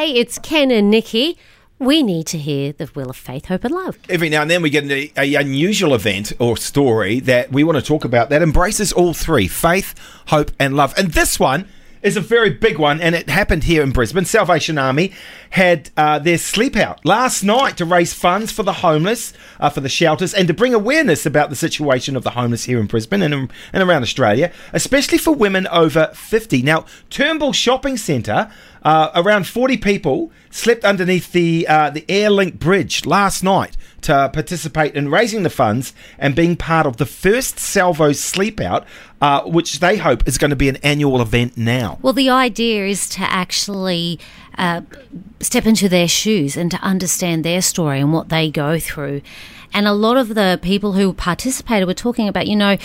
Hey, it's Ken and Nikki. We need to hear the will of Faith, Hope and Love. Every now and then we get a, a unusual event or story that we want to talk about that embraces all three faith, hope, and love. And this one is a very big one, and it happened here in Brisbane. Salvation Army had uh, their sleep out last night to raise funds for the homeless, uh, for the shelters, and to bring awareness about the situation of the homeless here in Brisbane and, and around Australia, especially for women over 50. Now, Toombul Shopping Centre, uh, around 40 people slept underneath the, uh, the Airlink Bridge last night to participate in raising the funds and being part of the first Salvo Sleep Out, uh, which they hope is going to be an annual event now. Well, the idea is to actually uh, step into their shoes and to understand their story and what they go through. And a lot of the people who participated were talking about, you know,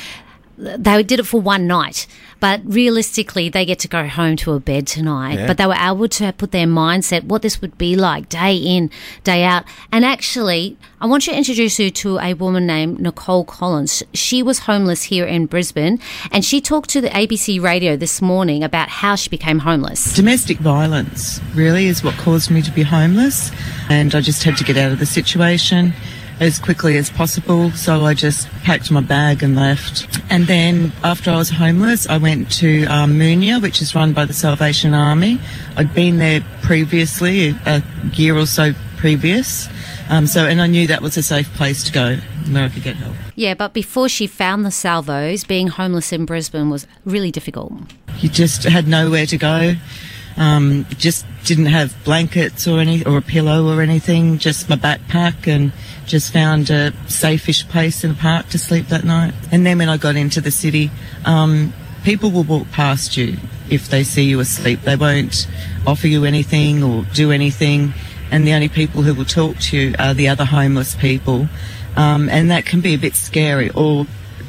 they did it for one night, but realistically, they get to go home to a bed tonight. Yeah. But they were able to put their mindset what this would be like day in, day out. And actually, I want to introduce you to a woman named Nicole Collins. She was homeless here in Brisbane, and she talked to the ABC radio this morning about how she became homeless. Domestic violence really is what caused me to be homeless, and I just had to get out of the situation as quickly as possible. So I just packed my bag and left. And then after I was homeless, I went to um, which is run by the Salvation Army. I'd been there previously, a year or so previous. Um, so, and I knew that was a safe place to go where I could get help. Yeah, but before she found the salvos, being homeless in Brisbane was really difficult. You just had nowhere to go. Um, just didn't have blankets or any or a pillow or anything. Just my backpack and just found a safeish place in a park to sleep that night. And then when I got into the city, um, people will walk past you if they see you asleep. They won't offer you anything or do anything. And the only people who will talk to you are the other homeless people. Um, and that can be a bit scary. Or,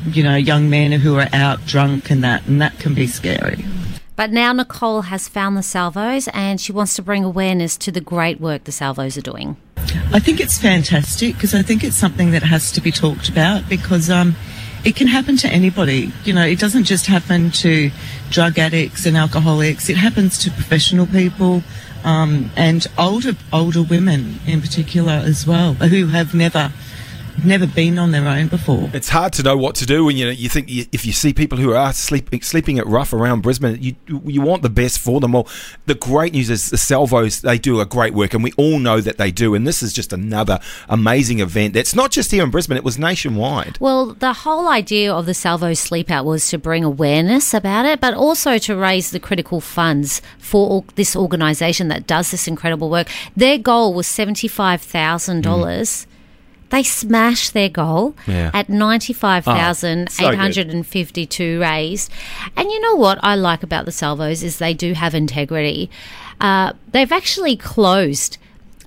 you know, young men who are out drunk and that, and that can be scary. But now Nicole has found the salvos and she wants to bring awareness to the great work the salvos are doing. I think it's fantastic because I think it's something that has to be talked about because um, it can happen to anybody. You know, it doesn't just happen to drug addicts and alcoholics. It happens to professional people um, and older older women in particular as well who have never never been on their own before. It's hard to know what to do when you you think you, if you see people who are sleeping sleeping at rough around Brisbane, you you want the best for them. Well, the great news is the Salvos they do a great work, and we all know that they do. And this is just another amazing event. That's not just here in Brisbane; it was nationwide. Well, the whole idea of the Salvo Sleep Out was to bring awareness about it, but also to raise the critical funds for or- this organisation that does this incredible work. Their goal was $75,000. They smashed their goal Yeah. at 95,852 raised. And you know what I like about the Salvos is they do have integrity. Uh, they've actually closed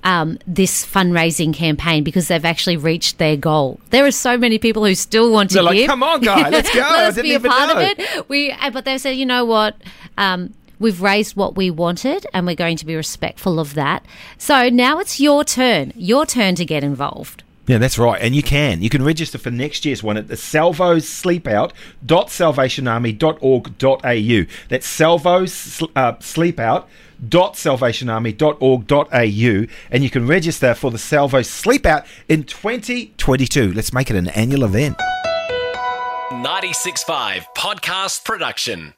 um, this fundraising campaign because they've actually reached their goal. There are so many people who still want to They're like, give. "Come on, guys, let's go. Let's be a part know." of it. We, uh, but they said, you know what? Um, We've raised what we wanted, and we're going to be respectful of that. So now it's your turn. Your turn to get involved. Yeah, that's right. And you can. You can register for next year's one at the Salvos Sleepout.salvationarmy.org.au. That's Salvos uh. And you can register for the Salvo Sleepout in 2022. Let's make it an annual event. 96.5 Podcast Production.